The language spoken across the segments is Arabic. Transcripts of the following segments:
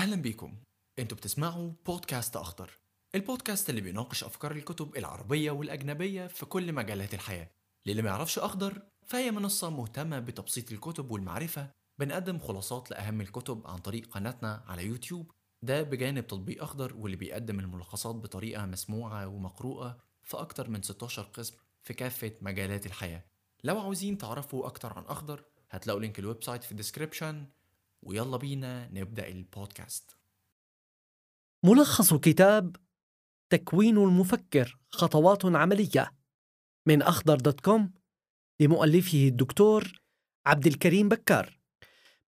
أهلا بيكم. أنتوا بتسمعوا بودكاست أخضر البودكاست اللي بيناقش أفكار الكتب العربية والأجنبية في كل مجالات الحياة. للي ما يعرفش أخضر فهي منصة مهتمة بتبسيط الكتب والمعرفة بنقدم خلاصات لأهم الكتب عن طريق قناتنا على يوتيوب. ده بجانب تطبيق أخضر واللي بيقدم الملخصات بطريقة مسموعة ومقروءة في أكتر من 16 قسم في كافة مجالات الحياة. لو عاوزين تعرفوا أكتر عن أخضر هتلاقوا link ال website في ال description ويلا بينا نبدأ البودكاست. ملخص كتاب تكوين المفكر خطوات عملية. من أخضر dot com لمؤلفه الدكتور عبد الكريم بكار.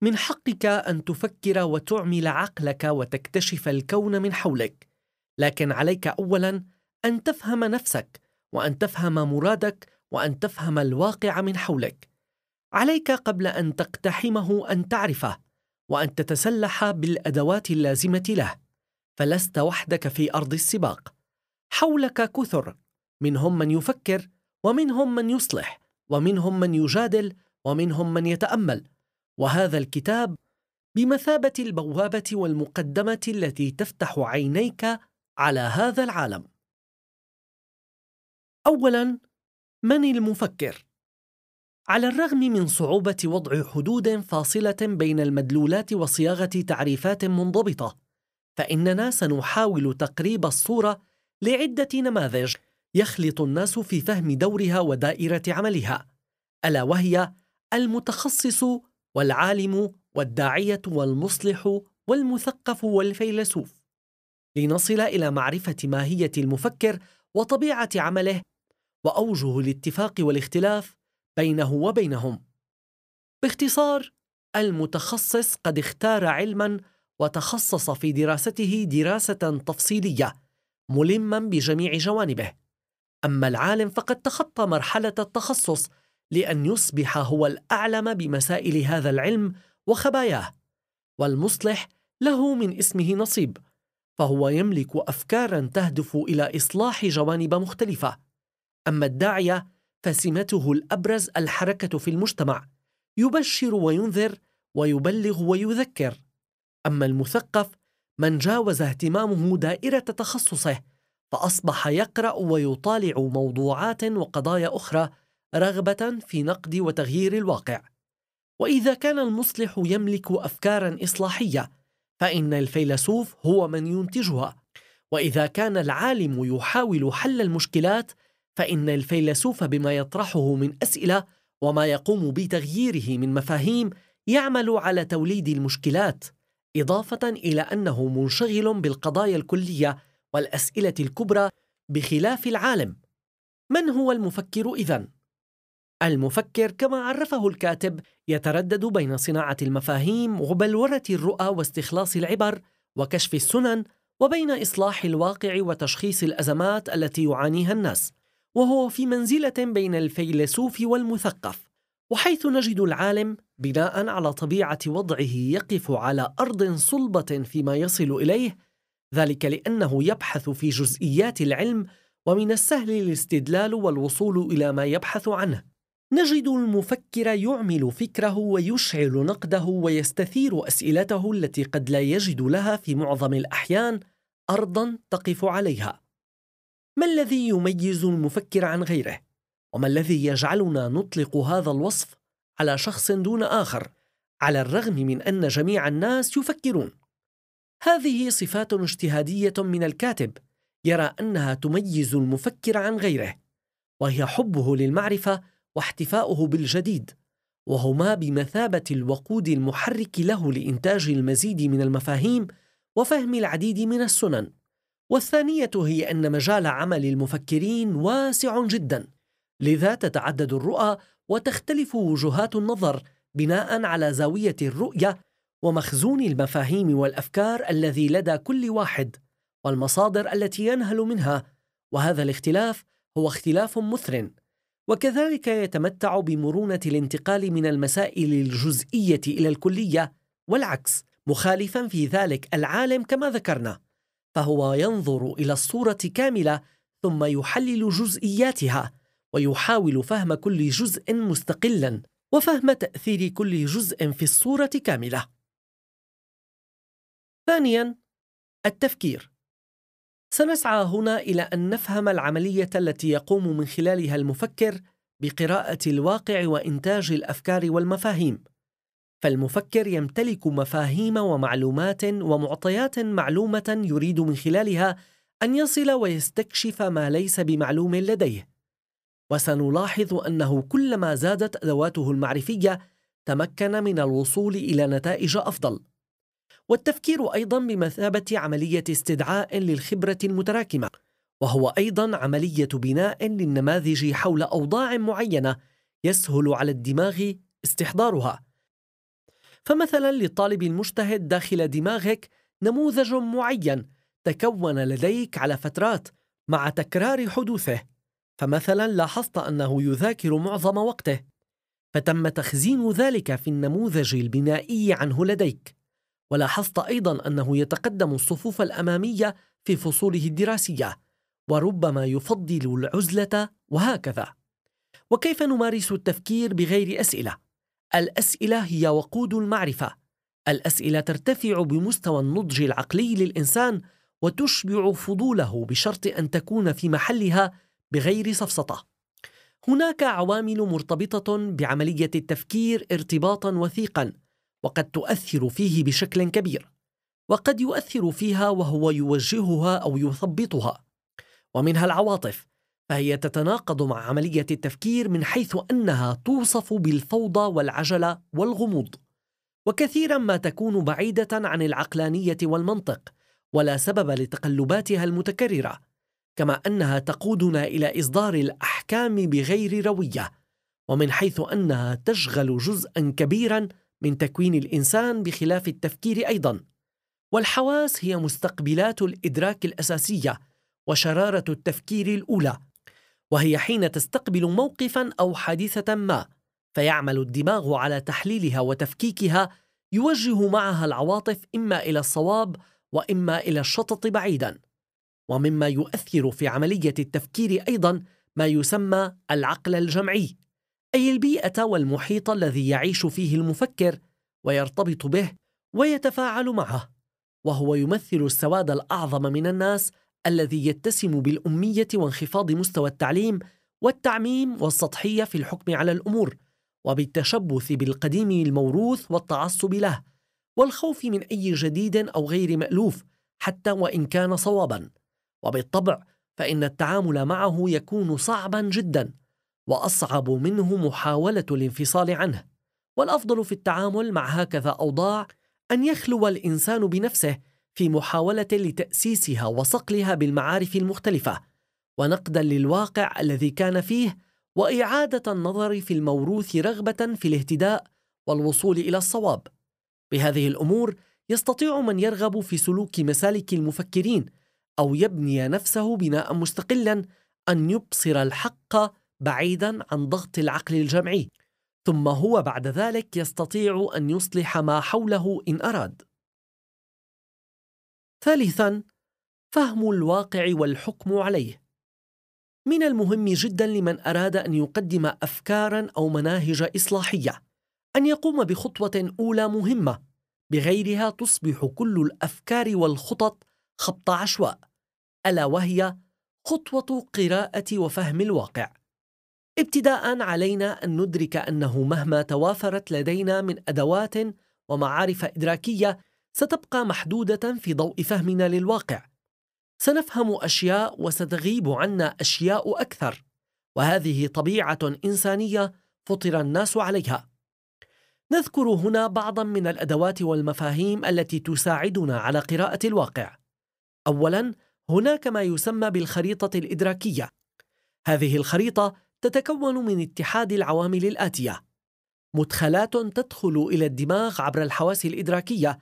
من حقك أن تفكر وتعمل عقلك وتكتشف الكون من حولك. لكن عليك أولا أن تفهم نفسك وأن تفهم مرادك وأن تفهم الواقع من حولك. عليك قبل أن تقتحمه أن تعرفه. وأن تتسلح بالأدوات اللازمة له فلست وحدك في أرض السباق. حولك كثر منهم من يفكر ومنهم من يصلح ومنهم من يجادل ومنهم من يتأمل. وهذا الكتاب بمثابة البوابة والمقدمة التي تفتح عينيك على هذا العالم. اولا من المفكر؟ على الرغم من صعوبة وضع حدود فاصلة بين المدلولات وصياغة تعريفات منضبطة فإننا سنحاول تقريب الصورة لعدة نماذج يخلط الناس في فهم دورها ودائرة عملها ألا وهي المتخصص والعالم والداعية والمصلح والمثقف والفيلسوف. لنصل إلى معرفة ماهية المفكر وطبيعة عمله وأوجه الاتفاق والإختلاف بينه وبينهم. باختصار المتخصص قد اختار علما وتخصص في دراسته دراسة تفصيلية ملما بجميع جوانبه. أما العالم فقد تخطى مرحلة التخصص لأن يصبح هو الأعلم بمسائل هذا العلم وخباياه والمصلح له من اسمه نصيب فهو يملك افكارا تهدف إلى إصلاح جوانب مختلفة. أما الداعية فسمته الأبرز الحركة في المجتمع يبشر وينذر ويبلغ ويذكر. أما المثقف من جاوز اهتمامه دائرة تخصصه فأصبح يقرأ ويطالع موضوعات وقضايا أخرى رغبة في نقد وتغيير الواقع. وإذا كان المصلح يملك افكارا إصلاحية فإن الفيلسوف هو من ينتجها. وإذا كان العالم يحاول حل المشكلات فإن الفيلسوف بما يطرحه من أسئلة وما يقوم بتغييره من مفاهيم يعمل على توليد المشكلات إضافة إلى أنه منشغل بالقضايا الكلية والأسئلة الكبرى بخلاف العالم. من هو المفكر اذن المفكر كما عرفه الكاتب يتردد بين صناعة المفاهيم وبلورة الرؤى واستخلاص العبر وكشف السنن وبين إصلاح الواقع وتشخيص الأزمات التي يعانيها الناس. وهو في منزلة بين الفيلسوف والمثقف وحيث نجد العالم بناء على طبيعة وضعه يقف على أرض صلبة فيما يصل إليه ذلك لأنه يبحث في جزئيات العلم ومن السهل الاستدلال والوصول إلى ما يبحث عنه. نجد المفكر يعمل فكره ويشعل نقده ويستثير أسئلته التي قد لا يجد لها في معظم الأحيان ارضا تقف عليها. ما الذي يميز المفكر عن غيره؟ وما الذي يجعلنا نطلق هذا الوصف على شخص دون آخر على الرغم من أن جميع الناس يفكرون؟ هذه صفات اجتهادية من الكاتب يرى أنها تميز المفكر عن غيره وهي حبه للمعرفة واحتفاؤه بالجديد وهما بمثابة الوقود المحرك له لإنتاج المزيد من المفاهيم وفهم العديد من السنن. والثانية هي أن مجال عمل المفكرين واسع جدا لذا تتعدد الرؤى وتختلف وجهات النظر بناء على زاوية الرؤية ومخزون المفاهيم والأفكار الذي لدى كل واحد والمصادر التي ينهل منها وهذا الاختلاف هو اختلاف مثر. وكذلك يتمتع بمرونة الانتقال من المسائل الجزئية إلى الكلية والعكس مخالفا في ذلك العالم كما ذكرنا. فهو ينظر إلى الصورة كاملة ثم يحلل جزئياتها ويحاول فهم كل جزء مستقلا وفهم تأثير كل جزء في الصورة كاملة. ثانيا التفكير. سنسعى هنا إلى أن نفهم العملية التي يقوم من خلالها المفكر بقراءة الواقع وإنتاج الأفكار والمفاهيم. فالمفكر يمتلك مفاهيم ومعلومات ومعطيات معلومة يريد من خلالها أن يصل ويستكشف ما ليس بمعلوم لديه. وسنلاحظ أنه كلما زادت ادواته المعرفية تمكن من الوصول إلى نتائج أفضل. والتفكير أيضا بمثابة عملية استدعاء للخبرة المتراكمة وهو أيضا عملية بناء للنماذج حول أوضاع معينة يسهل على الدماغ استحضارها. فمثلا للطالب المجتهد داخل دماغك نموذج معين تكون لديك على فترات مع تكرار حدوثه. فمثلا لاحظت أنه يذاكر معظم وقته فتم تخزين ذلك في النموذج البنائي عنه لديك. ولاحظت أيضا أنه يتقدم الصفوف الأمامية في فصوله الدراسية وربما يفضل العزلة وهكذا. وكيف نمارس التفكير بغير أسئلة؟ الأسئلة هي وقود المعرفة. الأسئلة ترتفع بمستوى النضج العقلي للإنسان وتشبع فضوله بشرط أن تكون في محلها بغير سفسطه هناك عوامل مرتبطة بعملية التفكير ارتباطا وثيقا وقد تؤثر فيه بشكل كبير وقد يؤثر فيها وهو يوجهها أو يثبطها. ومنها العواطف فهي تتناقض مع عملية التفكير من حيث أنها توصف بالفوضى والعجلة والغموض. وكثيرا ما تكون بعيدة عن العقلانية والمنطق ولا سبب لتقلباتها المتكررة كما أنها تقودنا إلى إصدار الأحكام بغير روية ومن حيث أنها تشغل جزءا كبيرا من تكوين الإنسان بخلاف التفكير أيضا. والحواس هي مستقبلات الإدراك الأساسية وشرارة التفكير الأولى. وهي حين تستقبل موقفا أو حادثة ما فيعمل الدماغ على تحليلها وتفكيكها يوجه معها العواطف إما إلى الصواب وإما إلى الشطط بعيدا. ومما يؤثر في عملية التفكير أيضا ما يسمى العقل الجمعي أي البيئة والمحيط الذي يعيش فيه المفكر ويرتبط به ويتفاعل معه وهو يمثل السواد الأعظم من الناس الذي يتسم بالأمية وانخفاض مستوى التعليم والتعميم والسطحية في الحكم على الأمور وبالتشبث بالقديم الموروث والتعصب له والخوف من أي جديد أو غير مألوف حتى وإن كان صوابا. وبالطبع فإن التعامل معه يكون صعبا جدا وأصعب منه محاولة الانفصال عنه. والأفضل في التعامل مع هكذا أوضاع أن يخلو الإنسان بنفسه في محاولة لتأسيسها وصقلها بالمعارف المختلفة ونقدا للواقع الذي كان فيه وإعادة النظر في الموروث رغبة في الاهتداء والوصول إلى الصواب. بهذه الأمور يستطيع من يرغب في سلوك مسالك المفكرين أو يبني نفسه بناء مستقلا أن يبصر الحق بعيدا عن ضغط العقل الجمعي. ثم هو بعد ذلك يستطيع أن يصلح ما حوله إن أراد. ثالثا فهم الواقع والحكم عليه. من المهم جدا لمن أراد أن يقدم افكارا أو مناهج إصلاحية أن يقوم بخطوة أولى مهمة بغيرها تصبح كل الأفكار والخطط خبط عشواء ألا وهي خطوة قراءة وفهم الواقع. ابتداء علينا أن ندرك أنه مهما توافرت لدينا من أدوات ومعارف إدراكية ستبقى محدودة في ضوء فهمنا للواقع. سنفهم أشياء وستغيب عنا أشياء أكثر وهذه طبيعة إنسانية فطر الناس عليها. نذكر هنا بعضا من الأدوات والمفاهيم التي تساعدنا على قراءة الواقع. اولا هناك ما يسمى بالخريطة الإدراكية. هذه الخريطة تتكون من اتحاد العوامل الآتية. مدخلات تدخل إلى الدماغ عبر الحواس الإدراكية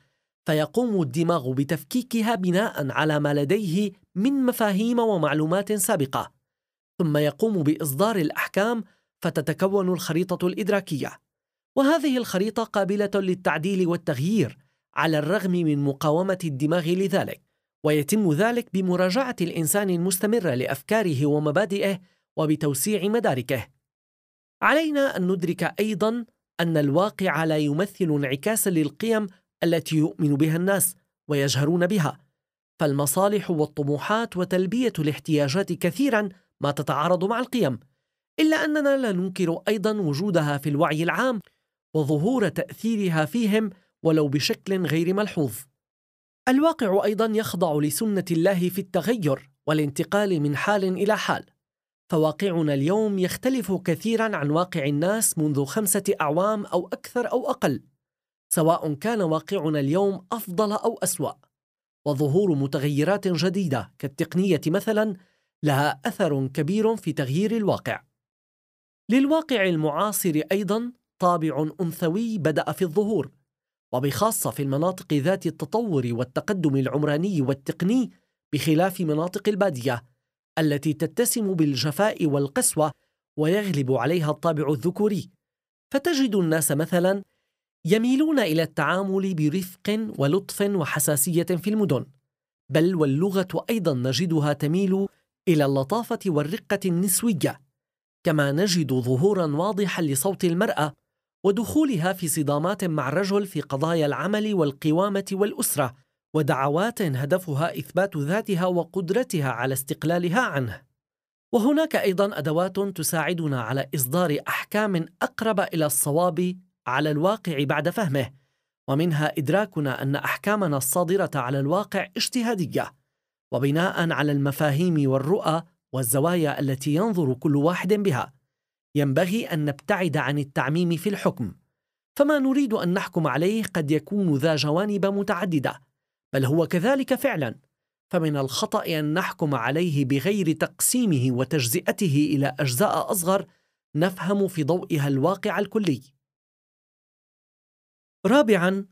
فيقوم الدماغ بتفكيكها بناء على ما لديه من مفاهيم ومعلومات سابقة ثم يقوم بإصدار الأحكام فتتكون الخريطة الإدراكية. وهذه الخريطة قابلة للتعديل والتغيير على الرغم من مقاومة الدماغ لذلك ويتم ذلك بمراجعة الإنسان المستمره لأفكاره ومبادئه وبتوسيع مداركه. علينا أن ندرك أيضا أن الواقع لا يمثل انعكاسا للقيم التي يؤمن بها الناس ويجهرون بها. فالمصالح والطموحات وتلبية الاحتياجات كثيرا ما تتعارض مع القيم إلا أننا لا ننكر أيضا وجودها في الوعي العام وظهور تأثيرها فيهم ولو بشكل غير ملحوظ. الواقع أيضا يخضع لسنة الله في التغير والانتقال من حال إلى حال. فواقعنا اليوم يختلف كثيرا عن واقع الناس منذ خمسة أعوام أو أكثر أو أقل. سواء كان واقعنا اليوم أفضل أو أسوأ وظهور متغيرات جديدة كالتقنية مثلا لها أثر كبير في تغيير الواقع. للواقع المعاصر أيضا طابع أنثوي بدأ في الظهور وبخاصة في المناطق ذات التطور والتقدم العمراني والتقني بخلاف مناطق البادية التي تتسم بالجفاء والقسوة ويغلب عليها الطابع الذكوري. فتجد الناس مثلا يميلون إلى التعامل برفق ولطف وحساسية في المدن بل واللغة أيضا نجدها تميل إلى اللطافة والرقة النسوية كما نجد ظهورا واضحا لصوت المرأة ودخولها في صدامات مع الرجل في قضايا العمل والقوامة والأسرة ودعوات هدفها إثبات ذاتها وقدرتها على استقلالها عنه. وهناك أيضا أدوات تساعدنا على إصدار أحكام أقرب إلى الصواب على الواقع بعد فهمه ومنها إدراكنا أن أحكامنا الصادرة على الواقع اجتهادية وبناء على المفاهيم والرؤى والزوايا التي ينظر كل واحد بها. ينبغي أن نبتعد عن التعميم في الحكم فما نريد أن نحكم عليه قد يكون ذا جوانب متعددة بل هو كذلك فعلا. فمن الخطأ أن نحكم عليه بغير تقسيمه وتجزئته إلى أجزاء أصغر نفهم في ضوئها الواقع الكلي. رابعا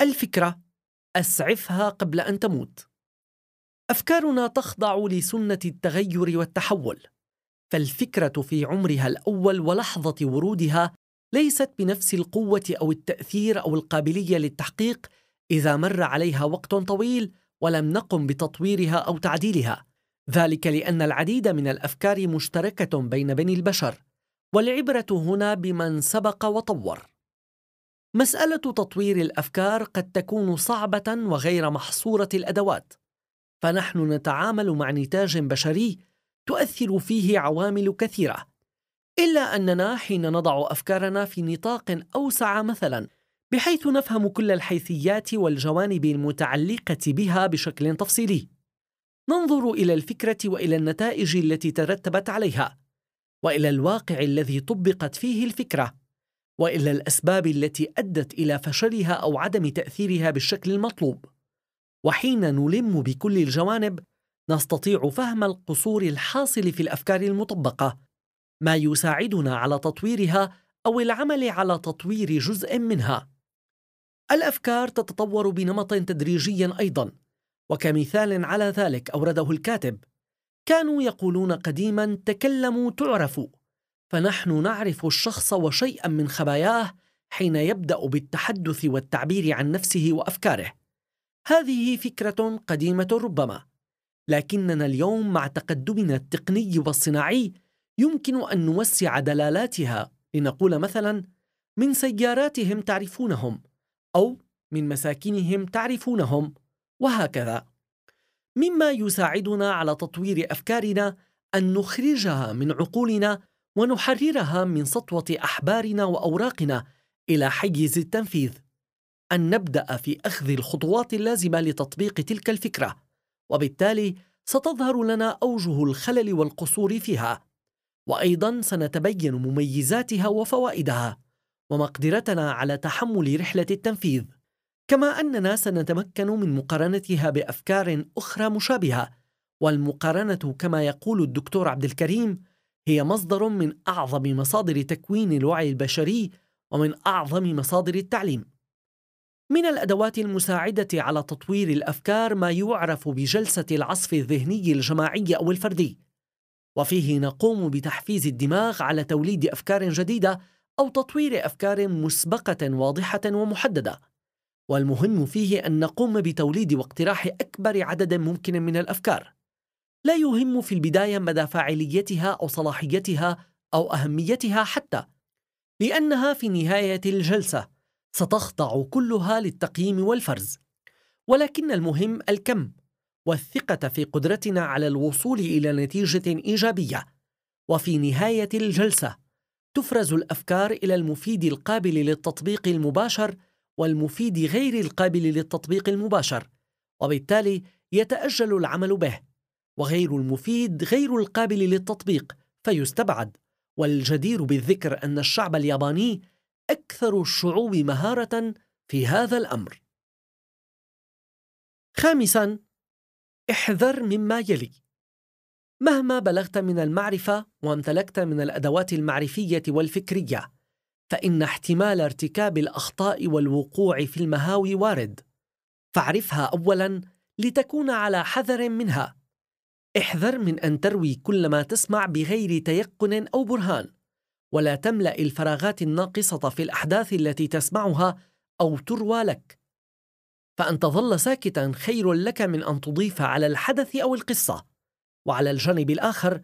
الفكرة أسعفها قبل أن تموت. أفكارنا تخضع لسنة التغير والتحول. فالفكرة في عمرها الأول ولحظة ورودها ليست بنفس القوة أو التأثير أو القابلية للتحقيق إذا مر عليها وقت طويل ولم نقم بتطويرها أو تعديلها. ذلك لأن العديد من الأفكار مشتركة بين بني البشر والعبرة هنا بمن سبق وطور. مسألة تطوير الأفكار قد تكون صعبة وغير محصورة الأدوات فنحن نتعامل مع نتاج بشري تؤثر فيه عوامل كثيرة إلا أننا حين نضع أفكارنا في نطاق أوسع مثلا بحيث نفهم كل الحيثيات والجوانب المتعلقة بها بشكل تفصيلي. ننظر إلى الفكرة وإلى النتائج التي ترتبت عليها وإلى الواقع الذي طبقت فيه الفكرة. والى الأسباب التي أدت إلى فشلها أو عدم تأثيرها بالشكل المطلوب. وحين نلم بكل الجوانب نستطيع فهم القصور الحاصل في الأفكار المطبقة ما يساعدنا على تطويرها أو العمل على تطوير جزء منها. الأفكار تتطور بنمط تدريجي أيضا وكمثال على ذلك أورده الكاتب. كانوا يقولون قديما تكلموا تعرفوا فنحن نعرف الشخص وشيئا من خباياه حين يبدأ بالتحدث والتعبير عن نفسه وأفكاره. هذه فكرة قديمة ربما لكننا اليوم مع تقدمنا التقني والصناعي يمكن أن نوسع دلالاتها لنقول مثلا من سياراتهم تعرفونهم أو من مساكنهم تعرفونهم وهكذا. مما يساعدنا على تطوير أفكارنا أن نخرجها من عقولنا ونحررها من سطوة أحبارنا وأوراقنا إلى حيز التنفيذ. أن نبدأ في أخذ الخطوات اللازمة لتطبيق تلك الفكرة وبالتالي ستظهر لنا أوجه الخلل والقصور فيها. وأيضا سنتبين مميزاتها وفوائدها ومقدرتنا على تحمل رحلة التنفيذ. كما أننا سنتمكن من مقارنتها بأفكار أخرى مشابهة والمقارنة كما يقول الدكتور عبد الكريم هي مصدر من أعظم مصادر تكوين الوعي البشري ومن أعظم مصادر التعليم. من الأدوات المساعدة على تطوير الأفكار ما يعرف بجلسة العصف الذهني الجماعي أو الفردي. وفيه نقوم بتحفيز الدماغ على توليد أفكار جديدة أو تطوير أفكار مسبقة واضحة ومحددة. والمهم فيه أن نقوم بتوليد واقتراح أكبر عدد ممكن من الأفكار. لا يهم في البداية مدى فاعليتها أو صلاحيتها أو أهميتها حتى لأنها في نهاية الجلسة ستخضع كلها للتقييم والفرز. ولكن المهم الكم والثقة في قدرتنا على الوصول إلى نتيجة إيجابية. وفي نهاية الجلسة تفرز الأفكار إلى المفيد القابل للتطبيق المباشر والمفيد غير القابل للتطبيق المباشر وبالتالي يتأجل العمل به. وغير المفيد غير القابل للتطبيق فيستبعد والجدير بالذكر أن الشعب الياباني أكثر الشعوب مهارة في هذا الأمر. خامساً: احذر مما يلي. مهما بلغت من المعرفة وامتلكت من الأدوات المعرفية والفكرية، فإن احتمال ارتكاب الأخطاء والوقوع في المهاوي وارد. فاعرفها أولاً لتكون على حذر منها. احذر من أن تروي كل ما تسمع بغير تيقن أو برهان. ولا تملأ الفراغات الناقصة في الأحداث التي تسمعها أو تروى لك. فان تظل ساكتا خير لك من أن تضيف على الحدث أو القصة. وعلى الجانب الآخر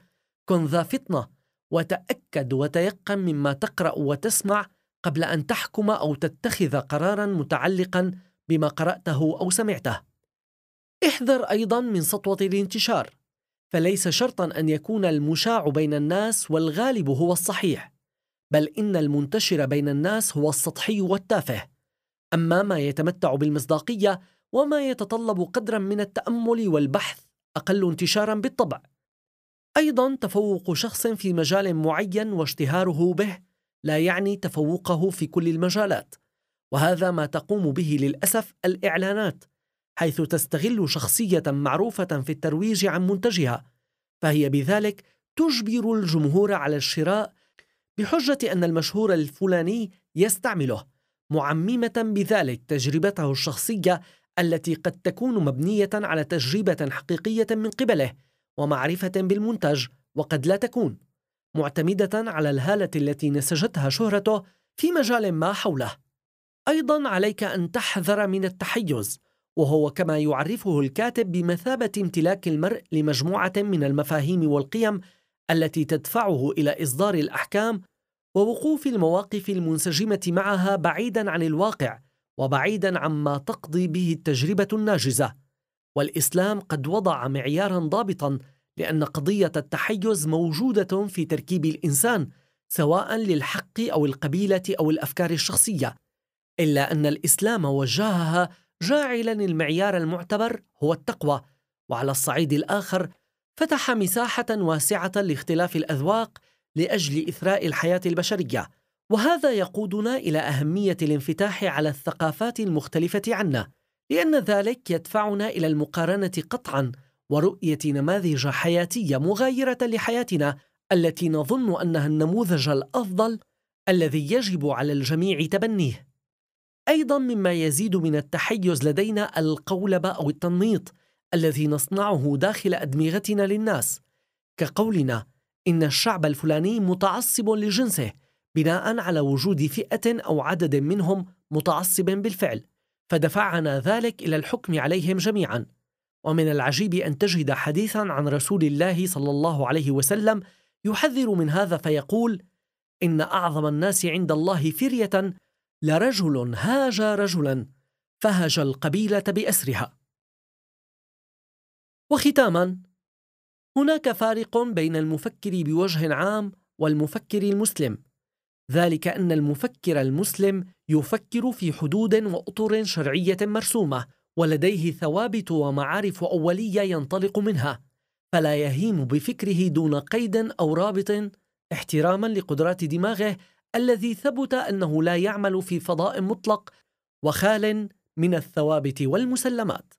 كن ذا فطنه وتأكد وتيقن مما تقرأ وتسمع قبل أن تحكم أو تتخذ قرارا متعلقا بما قرأته أو سمعته. احذر أيضا من سطوة الانتشار. فليس شرطا أن يكون المشاع بين الناس والغالب هو الصحيح بل إن المنتشر بين الناس هو السطحي والتافه. أما ما يتمتع بالمصداقية وما يتطلب قدرا من التأمل والبحث أقل انتشارا بالطبع. أيضا تفوق شخص في مجال معين واشتهاره به لا يعني تفوقه في كل المجالات وهذا ما تقوم به للأسف الإعلانات حيث تستغل شخصية معروفة في الترويج عن منتجها فهي بذلك تجبر الجمهور على الشراء بحجة أن المشهور الفلاني يستعمله معممة بذلك تجربته الشخصية التي قد تكون مبنية على تجربة حقيقية من قبله ومعرفة بالمنتج وقد لا تكون معتمدة على الهالة التي نسجتها شهرته في مجال ما حوله. أيضا عليك أن تحذر من التحيز وهو كما يعرفه الكاتب بمثابة امتلاك المرء لمجموعة من المفاهيم والقيم التي تدفعه إلى إصدار الأحكام ووقوف المواقف المنسجمة معها بعيدا عن الواقع وبعيدا عما تقضي به التجربة الناجزة. والإسلام قد وضع معيارا ضابطا لأن قضية التحيز موجودة في تركيب الإنسان سواء للحق أو القبيلة أو الأفكار الشخصية إلا أن الإسلام وجهها جاعلا المعيار المعتبر هو التقوى وعلى الصعيد الآخر فتح مساحة واسعة لاختلاف الأذواق لأجل إثراء الحياة البشرية، وهذا يقودنا إلى أهمية الانفتاح على الثقافات المختلفة عنا، لأن ذلك يدفعنا إلى المقارنة قطعًا ورؤية نماذج حياتية مغايرة لحياتنا التي نظن أنها النموذج الأفضل الذي يجب على الجميع تبنيه. أيضًا مما يزيد من التحيز لدينا القولب أو التنميط الذي نصنعه داخل أدمغتنا للناس. كقولنا إن الشعب الفلاني متعصب لجنسه بناء على وجود فئة أو عدد منهم متعصب بالفعل فدفعنا ذلك إلى الحكم عليهم جميعا. ومن العجيب أن تجد حديثا عن رسول الله صلى الله عليه وسلم يحذر من هذا فيقول إن أعظم الناس عند الله فرية لرجل هاج رجلا فهج القبيلة بأسرها. وختاما هناك فارق بين المفكر بوجه عام والمفكر المسلم. ذلك أن المفكر المسلم يفكر في حدود وأطر شرعية مرسومة ولديه ثوابت ومعارف أولية ينطلق منها فلا يهيم بفكره دون قيد أو رابط احتراما لقدرات دماغه الذي ثبت أنه لا يعمل في فضاء مطلق وخال من الثوابت والمسلمات.